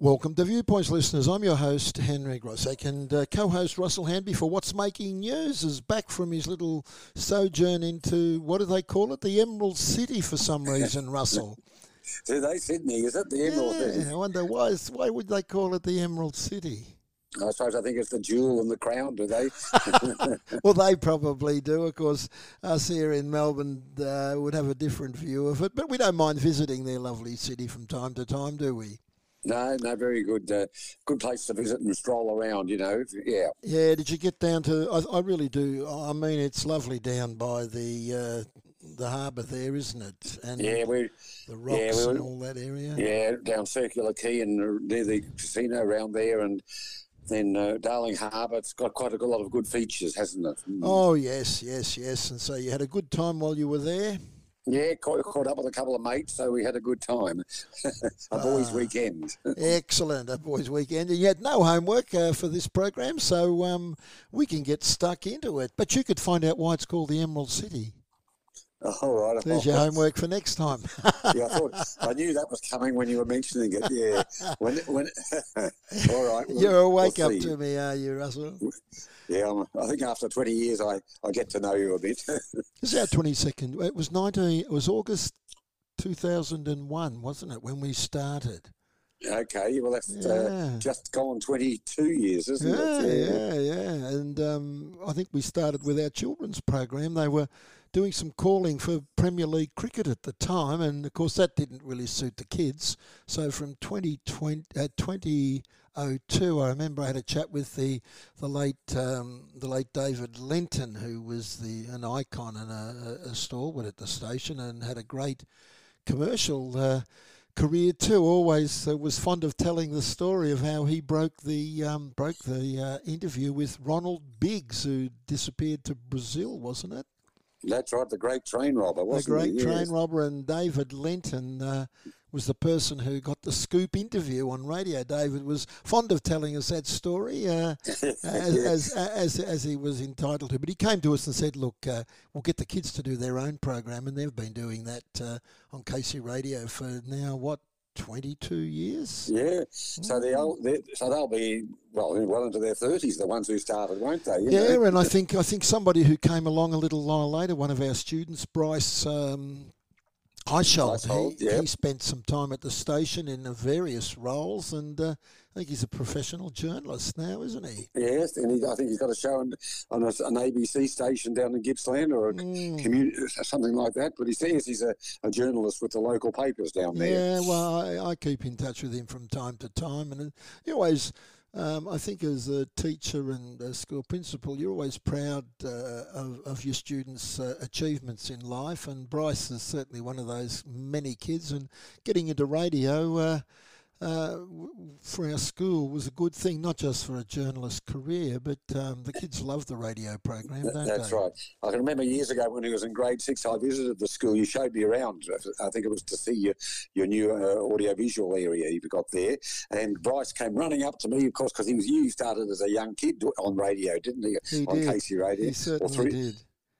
Welcome to Viewpoints, listeners. I'm your host, Henry Grosek, and uh, co host Russell Hanby for What's Making News is back from his little sojourn into, what do they call it? The Emerald City for some reason, Russell. Do they Sydney? Is it the Emerald yeah, City? I wonder why, is, why would they call it the Emerald City? I suppose I think it's the jewel and the crown, do they? well, they probably do. Of course, us here in Melbourne uh, would have a different view of it, but we don't mind visiting their lovely city from time to time, do we? No, no, very good, uh, good place to visit and stroll around. You know, yeah. Yeah. Did you get down to? I, I really do. I mean, it's lovely down by the uh, the harbour there, isn't it? And yeah, we the rocks yeah, we were, and all that area. Yeah, down Circular Quay and near the casino around there, and then uh, Darling Harbour. It's got quite a lot of good features, hasn't it? Mm. Oh yes, yes, yes. And so you had a good time while you were there. Yeah, caught, caught up with a couple of mates, so we had a good time. a boys' uh, weekend. excellent, a boys' weekend. And you had no homework uh, for this program, so um, we can get stuck into it. But you could find out why it's called the Emerald City. All right. There's your homework for next time. yeah, I thought I knew that was coming when you were mentioning it. Yeah. When when. all right. We'll, You're awake we'll up to me, are you, Russell? Yeah, I'm, i think after 20 years, I, I get to know you a bit. it's our 22nd. It was 19. It was August 2001, wasn't it, when we started? Okay, well that's uh, yeah. uh, just gone 22 years, isn't yeah, it? Yeah, yeah, yeah. And um, I think we started with our children's program. They were doing some calling for Premier League cricket at the time, and of course that didn't really suit the kids. So from 2020, uh, 2002, I remember I had a chat with the the late um, the late David Lenton, who was the an icon and a, a stalwart at the station, and had a great commercial. Uh, career too. Always uh, was fond of telling the story of how he broke the um, broke the uh, interview with Ronald Biggs, who disappeared to Brazil, wasn't it? That's right, the great train robber, wasn't The great he? train yes. robber, and David Lenton uh, was the person who got the scoop interview on radio. David was fond of telling us that story, uh, as, as, as, as, he was entitled to. But he came to us and said, Look, uh, we'll get the kids to do their own program, and they've been doing that uh, on Casey Radio for now, what, 22 years. Yeah, so they'll so they'll be well well into their 30s. The ones who started, won't they? You yeah, know? and I think I think somebody who came along a little while later, one of our students, Bryce. Um, Heishold, he, yep. he spent some time at the station in various roles, and uh, I think he's a professional journalist now, isn't he? Yes, and he, I think he's got a show on, on a, an ABC station down in Gippsland or a mm. community, something like that. But he says he's a, a, journalist with the local papers down there. Yeah, well, I, I, keep in touch with him from time to time, and he always. Um, I think as a teacher and a school principal, you're always proud uh, of, of, your students' uh, achievements in life, and Bryce is certainly one of those many kids. And getting into radio, uh, uh, for our school was a good thing, not just for a journalist career, but um, the kids love the radio program, don't That's they? right. I can remember years ago when he was in grade six, I visited the school. You showed me around. I think it was to see your, your new uh, audiovisual area you've got there. And Bryce came running up to me, of course, because he was you started as a young kid on radio, didn't he? He on did. Casey Radio. He certainly three, did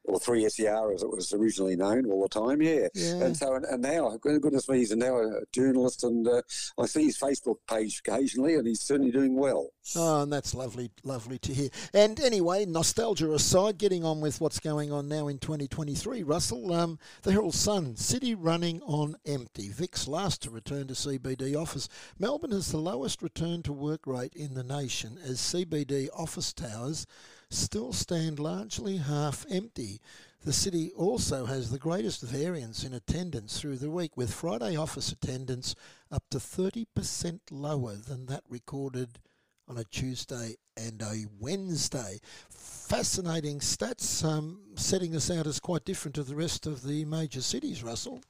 or 3SER as it was originally known all the time, yeah. yeah. And so, and, and, now, goodness me, he's now a journalist and uh, I see his Facebook page occasionally and he's certainly doing well. Oh, and that's lovely, lovely to hear. And anyway, nostalgia aside, getting on with what's going on now in 2023, Russell, um, the Herald Sun, city running on empty. Vic's last to return to CBD office. Melbourne has the lowest return to work rate in the nation as CBD office towers still stand largely half empty. The city also has the greatest variance in attendance through the week, with Friday office attendance up to 30% lower than that recorded on a Tuesday and a Wednesday. Fascinating stats, um, setting us out as quite different to the rest of the major cities, Russell.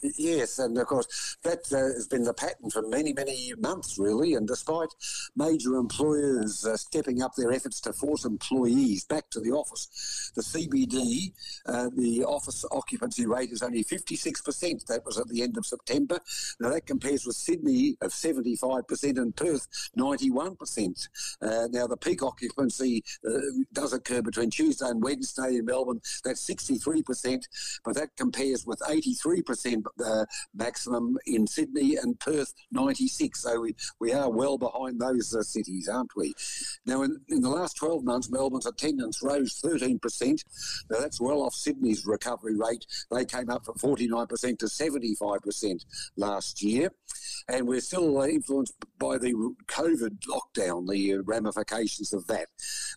Yes, and of course that uh, has been the pattern for many, many months, really. And despite major employers uh, stepping up their efforts to force employees back to the office, the CBD, uh, the office occupancy rate is only 56%. That was at the end of September. Now that compares with Sydney of 75% and Perth 91%. Uh, now the peak occupancy uh, does occur between Tuesday and Wednesday in Melbourne. That's 63%, but that compares with 83% uh, maximum in Sydney and Perth 96. So we, we are well behind those uh, cities, aren't we? Now, in, in the last 12 months, Melbourne's attendance rose 13%. Now, that's well off Sydney's recovery rate. They came up from 49% to 75% last year. And we're still influenced by the COVID lockdown, the ramifications of that.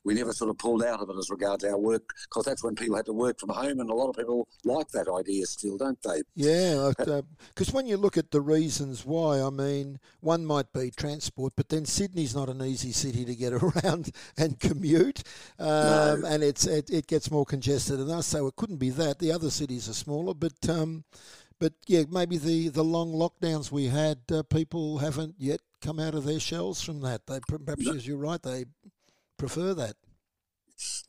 We never sort of pulled out of it as regards our work because that's when people had to work from home, and a lot of people like that idea still, don't they? Yeah, because uh, when you look at the reasons why, I mean, one might be transport, but then Sydney's not an easy city to get around and commute, um, no. and it's it, it, gets more congested than us, so it couldn't be that. The other cities are smaller, but. Um, but yeah, maybe the, the long lockdowns we had, uh, people haven't yet come out of their shells from that. They perhaps, no. as you're right, they prefer that.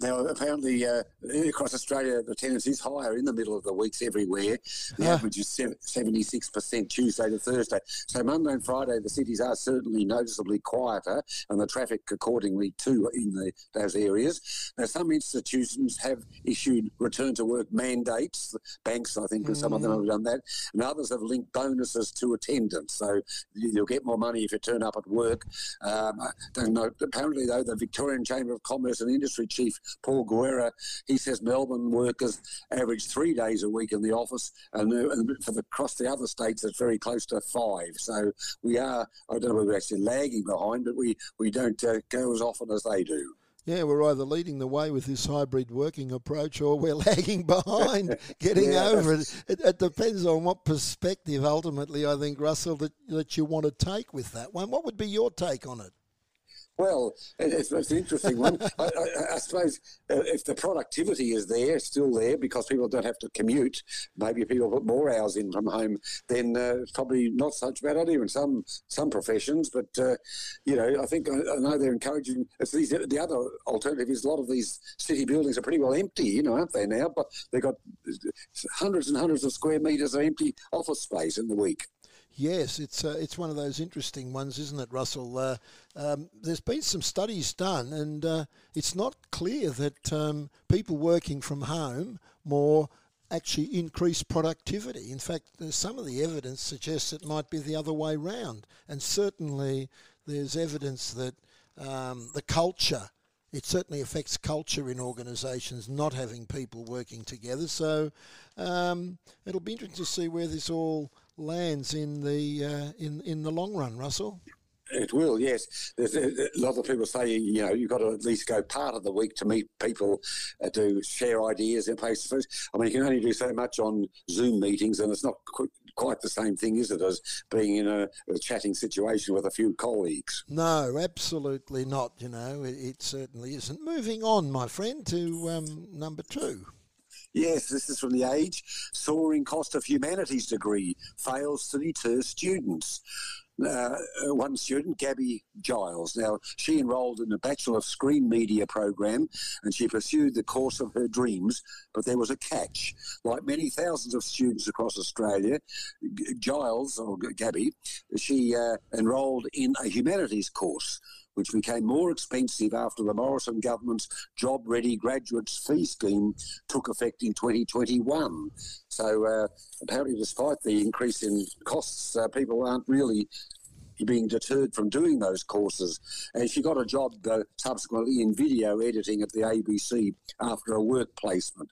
Now, apparently, uh, across Australia, the attendance is higher in the middle of the weeks everywhere. The ah. average is 76% Tuesday to Thursday. So, Monday and Friday, the cities are certainly noticeably quieter, and the traffic accordingly too in the, those areas. Now, some institutions have issued return to work mandates. Banks, I think, mm. some of them have done that, and others have linked bonuses to attendance. So, you'll get more money if you turn up at work. Um, don't know. Apparently, though, the Victorian Chamber of Commerce and Industry chief Paul Guerra, he says Melbourne workers average three days a week in the office, and, and for the across the other states, it's very close to five. So we are, I don't know whether we're actually lagging behind, but we, we don't uh, go as often as they do. Yeah, we're either leading the way with this hybrid working approach or we're lagging behind getting yeah. over it. it. it. depends on what perspective, ultimately, I think, Russell, that, that you want to take with that one. What would be your take on it? Well, it's, it's an interesting one. I, I, I, suppose uh, if the productivity is there, still there, because people don't have to commute, maybe people put more hours in from home, then uh, it's probably not such a bad idea in some some professions. But uh, you know, I think I, I, know they're encouraging. It's these, the other alternative is a lot of these city buildings are pretty well empty, you know, aren't they now? But they've got hundreds and hundreds of square metres of empty office space in the week. Yes, it's uh, it's one of those interesting ones, isn't it, Russell? Uh, um, there's been some studies done, and uh, it's not clear that um, people working from home more actually increase productivity. In fact, some of the evidence suggests it might be the other way round, and certainly there's evidence that um, the culture. It certainly affects culture in organisations not having people working together. So um, it'll be interesting to see where this all lands in the uh, in in the long run, Russell. It will, yes. There's a lot of people say, you know, you've got to at least go part of the week to meet people, uh, to share ideas and face to face. I mean, you can only do so much on Zoom meetings, and it's not quite the same thing, is it, as being in a, a chatting situation with a few colleagues? No, absolutely not. You know, it, it certainly isn't. Moving on, my friend, to um, number two. Yes, this is from the Age. Soaring cost of humanities degree fails to deter students. Uh, one student, Gabby Giles. Now, she enrolled in a Bachelor of Screen Media program and she pursued the course of her dreams, but there was a catch. Like many thousands of students across Australia, Giles, or Gabby, she uh, enrolled in a humanities course which became more expensive after the Morrison government's Job Ready Graduates Fee Scheme took effect in 2021. So uh, apparently, despite the increase in costs, uh, people aren't really being deterred from doing those courses. And she got a job uh, subsequently in video editing at the ABC after a work placement.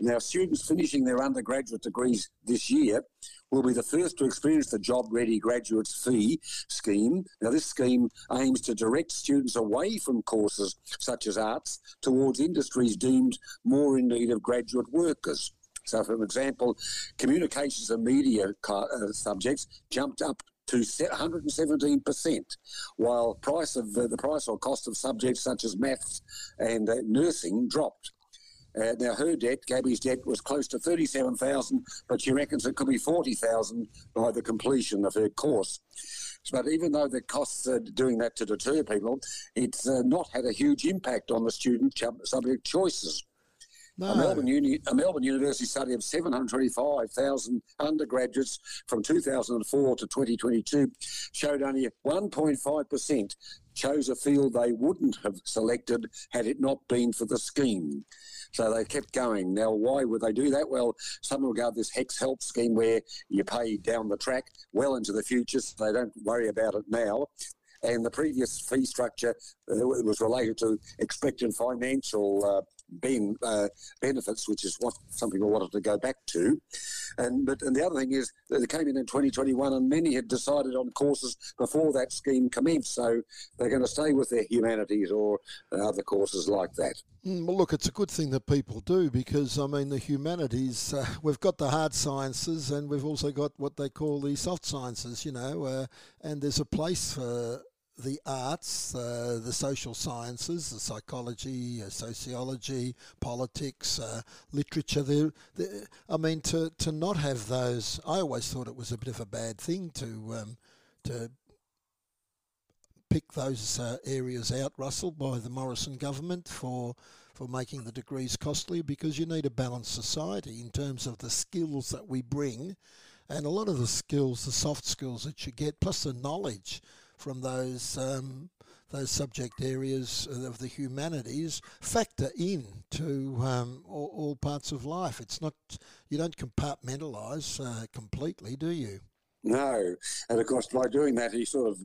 Now, students finishing their undergraduate degrees this year will be the first to experience the Job Ready Graduates Fee Scheme. Now, this scheme aims to direct students away from courses such as arts towards industries deemed more in need of graduate workers. So, for example, communications and media uh, subjects jumped up to 117%, while price of uh, the price or cost of subjects such as maths and uh, nursing dropped. Uh, now her debt, Gabby's debt, was close to thirty-seven thousand, but she reckons it could be forty thousand by the completion of her course. But even though the costs are doing that to deter people, it's uh, not had a huge impact on the student subject choices. No. A, Melbourne Uni- a Melbourne University study of 725,000 undergraduates from 2004 to 2022 showed only 1.5% chose a field they wouldn't have selected had it not been for the scheme. So they kept going. Now, why would they do that? Well, some regard this HECS-HELP scheme where you pay down the track well into the future, so they don't worry about it now and the previous fee structure uh, was related to expected financial uh, being uh, benefits, which is what some people wanted to go back to. And but and the other thing is they came in in 2021, and many had decided on courses before that scheme commenced, so they're going to stay with their humanities or other courses like that. Mm, well, look, it's a good thing that people do because I mean the humanities. Uh, we've got the hard sciences, and we've also got what they call the soft sciences. You know, uh, and there's a place for the arts, uh, the social sciences, the psychology, uh, sociology, politics, uh, literature. They're, I mean, to, to not have those, I always thought it was a bit of a bad thing to um, to pick those uh, areas out, Russell, by the Morrison government for for making the degrees costly because you need a balanced society in terms of the skills that we bring and a lot of the skills, the soft skills that you get, plus the knowledge from those um, those subject areas of the humanities factor in to um, all, all, parts of life. It's not you don't compartmentalise uh, completely, do you? No, and of course by doing that, he sort of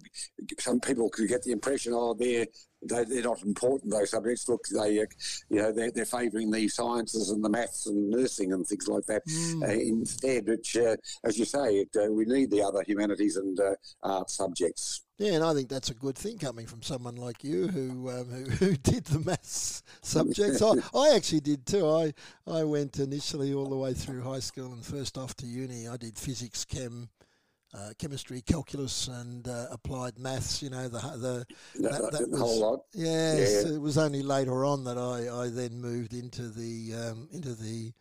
some people could get the impression, oh, they're they, they're not important those subjects. Look, they uh, you know they're, they're favouring the sciences and the maths and nursing and things like that mm. uh, instead. Which, uh, as you say, it, uh, we need the other humanities and uh, art subjects. Yeah, and I think that's a good thing coming from someone like you who um, who, who, did the maths subjects. I, I actually did too. I I went initially all the way through high school and first off to uni. I did physics, chem, uh, chemistry, calculus, and uh, applied maths. You know the the that, that was, whole lot. Yes, yeah. it was only later on that I, I then moved into the um, into the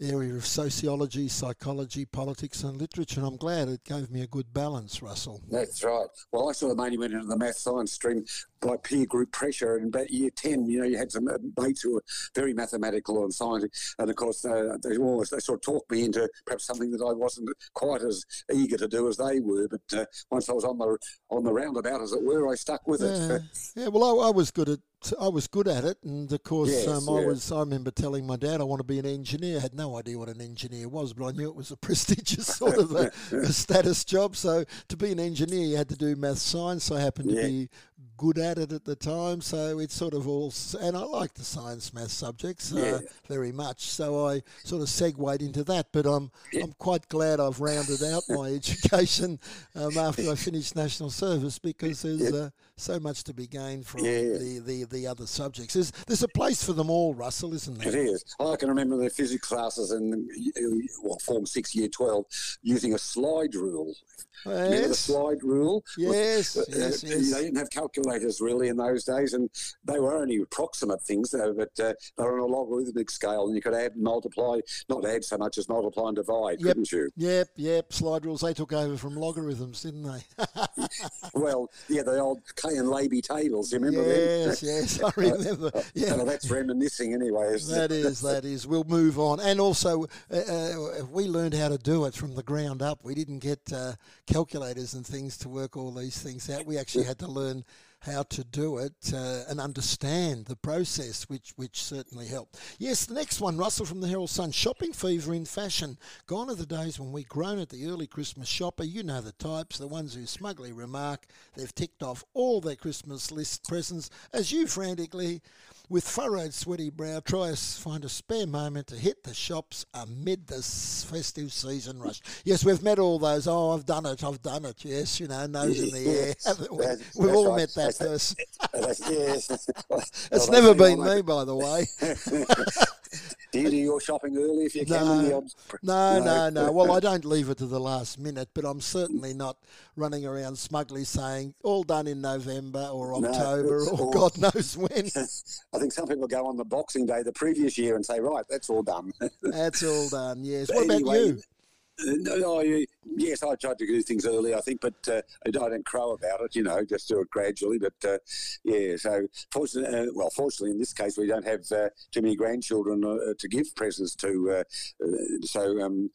area of sociology, psychology, politics, and literature. And I'm glad it gave me a good balance, Russell. That's right. Well, I sort of mainly went into the math science stream by peer group pressure. And about year 10, you know, you had some uh, mates who were very mathematical and scientific. And of course, uh, they always, they sort of talked me into perhaps something that I wasn't quite as eager to do as they were. But uh, once I was on the on the roundabout, as it were, I stuck with yeah. it. yeah, well, I, I was good at I was good at it, and of course, yes, um, I was. I remember telling my dad I want to be an engineer. I had no idea what an engineer was, but I knew it was a prestigious sort of a, a status job. So to be an engineer, you had to do math science. I happened yeah. to be good at it at the time, so it's sort of all. And I like the science math subjects uh, yeah. very much, so I sort of segued into that. But I'm yeah. I'm quite glad I've rounded out my education um, after I finished national service because there's uh, so much to be gained from the, the the other subjects. There's there's a place for them all, Russell, isn't there? It is. I can remember the physics classes in well, Form Six, Year Twelve, using a slide rule. Yes. Remember the slide rule? Yes, uh, yes, yes. They didn't have calculators really in those days, and they were only approximate things, though, but uh, they were on a logarithmic scale, and you could add and multiply, not add so much as multiply and divide, yep. couldn't you? Yep, yep. Slide rules, they took over from logarithms, didn't they? well, yeah, the old Kaye and Laby tables, you remember yes, them? Yes, yes, I remember. Yeah. well, that's reminiscing anyway. That is, that is. We'll move on. And also, uh, uh, we learned how to do it from the ground up. We didn't get uh, calculators and things to work all these things out. We actually had to learn how to do it uh, and understand the process, which which certainly helped. Yes, the next one, Russell from the Herald Sun, shopping fever in fashion. Gone are the days when we groan at the early Christmas shopper. You know the types, the ones who smugly remark they've ticked off all their Christmas list presents as you frantically with furrowed, sweaty brow, try to find a spare moment to hit the shops amid this festive season rush. Yes, we've met all those. Oh, I've done it. I've done it. Yes, you know, nose in the air. We've all right. met that person. yes. it's never been me, by the way. do you do your shopping early if you can? No, no, no, no, Well, I don't leave it to the last minute, but I'm certainly not running around smugly saying all done in November or October no, or, or, God knows when. I think some people go on the Boxing Day the previous year and say, right, that's all done. that's all done. Yes. What anyway, about you? Uh, no, yes, I tried to do things early, I think, but uh, I don't crow about it, you know, just do it gradually. But uh, yeah, so fortunately, uh, well, fortunately, in this case, we don't have uh, too many grandchildren uh, to give presents to. so, um,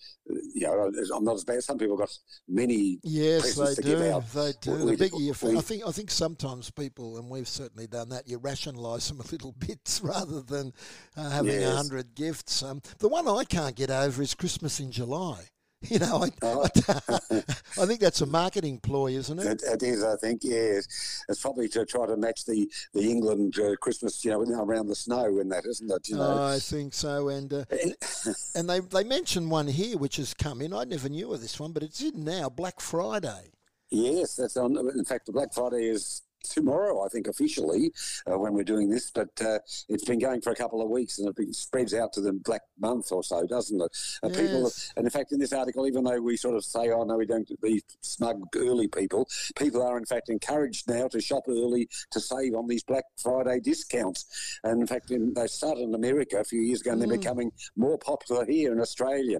you know, I'm not as bad. Some people got many. Yes, they do. They do. We, the bigger you, we, I think. I think sometimes people, and we've certainly done that. You rationalise them a little bit rather than having a yes. hundred gifts. Um, the one I can't get over is Christmas in July. You know, I, oh. I, think that's a marketing ploy, isn't it? it? It is, I think, yes. It's probably to try to match the, the England uh, Christmas, you know, around the snow and that, isn't it? You know? Oh, I think so. And uh, and they, they mentioned one here which has come in. I never knew of this one, but it's in now, Black Friday. Yes, that's on. In fact, the Black Friday is tomorrow, I think, officially, uh, when we're doing this. But uh, it's been going for a couple of weeks and it spreads out to the black month or so, doesn't it? Uh, yes. People, and in fact, in this article, even though we sort of say, oh, no, we don't be smug early people, people are in fact encouraged now to shop early to save on these Black Friday discounts. And in fact, in, they started in America a few years ago and mm. they're becoming more popular here in Australia.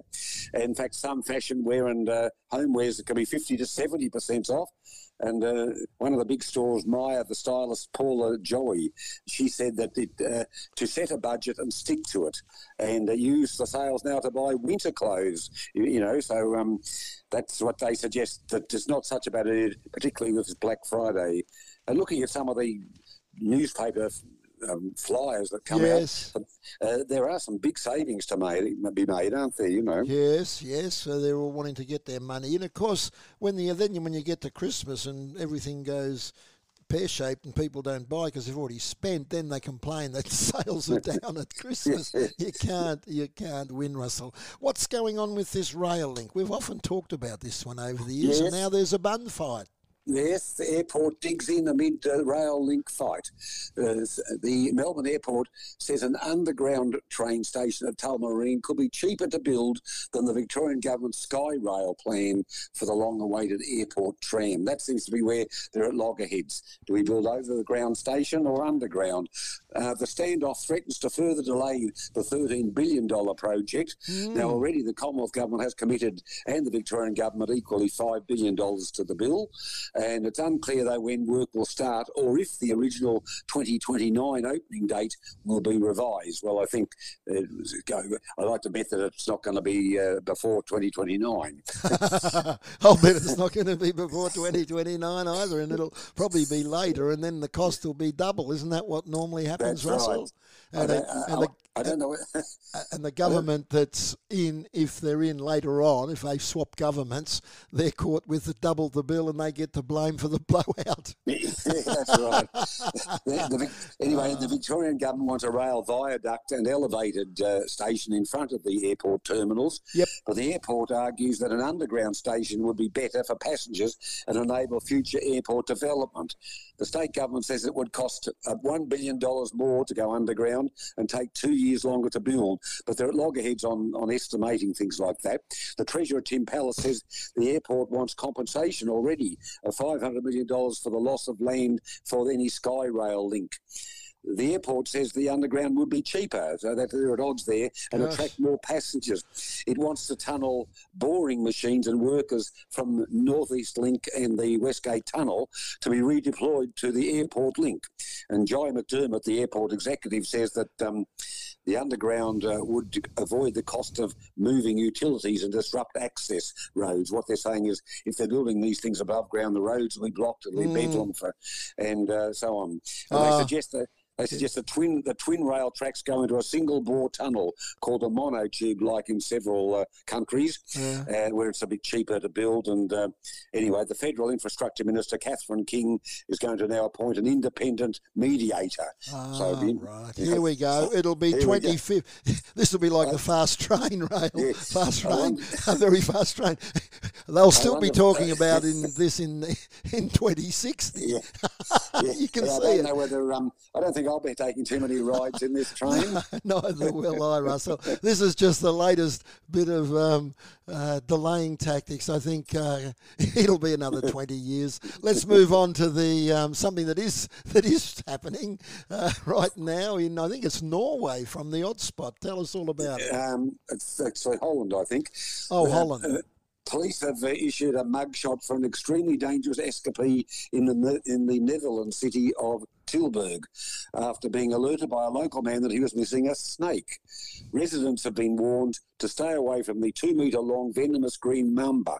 In fact, some fashion wear and uh, homewares can be 50 to 70% off. And uh, one of the big stores, Myer, the stylist Paula Joey, she said that it, uh, to set a budget and stick to it, and uh, use the sales now to buy winter clothes. You, you know, so um, that's what they suggest. That it's not such a bad idea, particularly with Black Friday. And looking at some of the newspaper um, flyers that come yes. out. Uh, there are some big savings to made, be made, aren't there? You know. Yes, yes. So they're all wanting to get their money, and of course, when the then when you get to Christmas and everything goes pear shaped and people don't buy because they've already spent, then they complain that sales are down at Christmas. you can't you can't win, Russell. What's going on with this rail link? We've often talked about this one over the years, yes. and now there's a bun fight. Yes, the airport digs in amid a rail link fight. Uh, the Melbourne Airport says an underground train station at Tullamarine could be cheaper to build than the Victorian government's Sky Rail plan for the long awaited airport tram. That seems to be where they're at loggerheads. Do we build over the ground station or underground? Uh, the standoff threatens to further delay the $13 billion project. Mm. Now, already the Commonwealth Government has committed, and the Victorian Government equally, $5 billion to the bill and it's unclear though when work will start or if the original 2029 opening date will be revised. Well, I think uh, I like to bet that it's not going to be uh, before 2029. I'll bet it's not going to be before 2029 either, and it'll probably be later, and then the cost will be double. Isn't that what normally happens, That's Russell? Right. And, uh, and the, I don't know. and the government that's in, if they're in later on, if they swap governments, they're caught with the double the bill and they get to blame for the blowout. yeah, that's right. the, the, anyway, the Victorian government wants a rail viaduct and elevated uh, station in front of the airport terminals. Yep. But the airport argues that an underground station would be better for passengers and enable future airport development. The state government says it would cost uh, $1 billion more to go underground and take two years longer to build, but they're at loggerheads on, on estimating things like that. The Treasurer, Tim Pallas, says the airport wants compensation already of $500 million for the loss of land for any Sky Rail link the airport says the underground would be cheaper, so that they're at odds there and attract more passengers. It wants to tunnel boring machines and workers from Northeast Link and the Westgate Tunnel to be redeployed to the airport link. And Jai McDermott, the airport executive, says that um, the underground uh, would avoid the cost of moving utilities and disrupt access roads. What they're saying is if they're building these things above ground, the roads will be blocked and they're mm. bedlam for, and uh, so on. And uh. they ah. suggest that they suggest the twin the twin rail tracks go into a single bore tunnel called a monotube, like in several uh, countries, yeah. uh, where it's a bit cheaper to build. And uh, anyway, the federal infrastructure minister Catherine King is going to now appoint an independent mediator. Ah, so right. Here we go. It'll be twenty fifth. this will be like the fast train rail. Yes. Fast train, a very fast train. They'll still be talking about in this in in twenty sixty. Yeah. yeah. you can see I don't it. know whether um, I don't think think I'll be taking too many rides in this train. Neither will I, Russell. This is just the latest bit of um, uh, delaying tactics. I think uh, it'll be another 20 years. Let's move on to the um, something that is that is happening uh, right now in I think it's Norway from the odd spot. Tell us all about it. Um, it's actually Holland, I think. Oh, Holland. Police have uh, issued a mugshot for an extremely dangerous escapee in the in the Netherlands city of Tilburg after being alerted by a local man that he was missing a snake. Residents have been warned to stay away from the two metre long venomous green mamba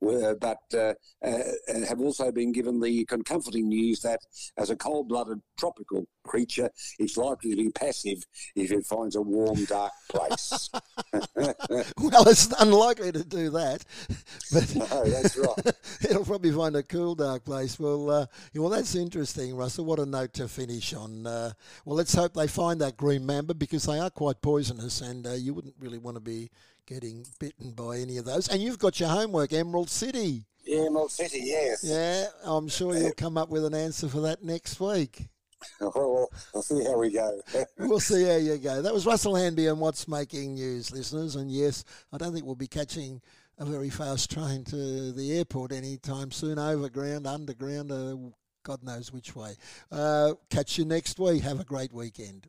but uh, uh, have also been given the comforting news that as a cold-blooded tropical creature, it's likely to be passive if it finds a warm, dark place. well, it's unlikely to do that. But no, that's right. it'll probably find a cool, dark place. Well, uh, well, that's interesting, Russell. What a note to finish on. Uh, well, let's hope they find that green mamba because they are quite poisonous, and uh, you wouldn't really want to be getting bitten by any of those. And you've got your homework, Emerald City. Yeah, Emerald City, yes. Yeah, I'm sure you'll come up with an answer for that next week. Well, we'll see how we go. we'll see how you go. That was Russell Hanby on What's Making News, listeners. And yes, I don't think we'll be catching a very fast train to the airport anytime soon, overground, underground, uh, God knows which way. Uh, catch you next week. Have a great weekend.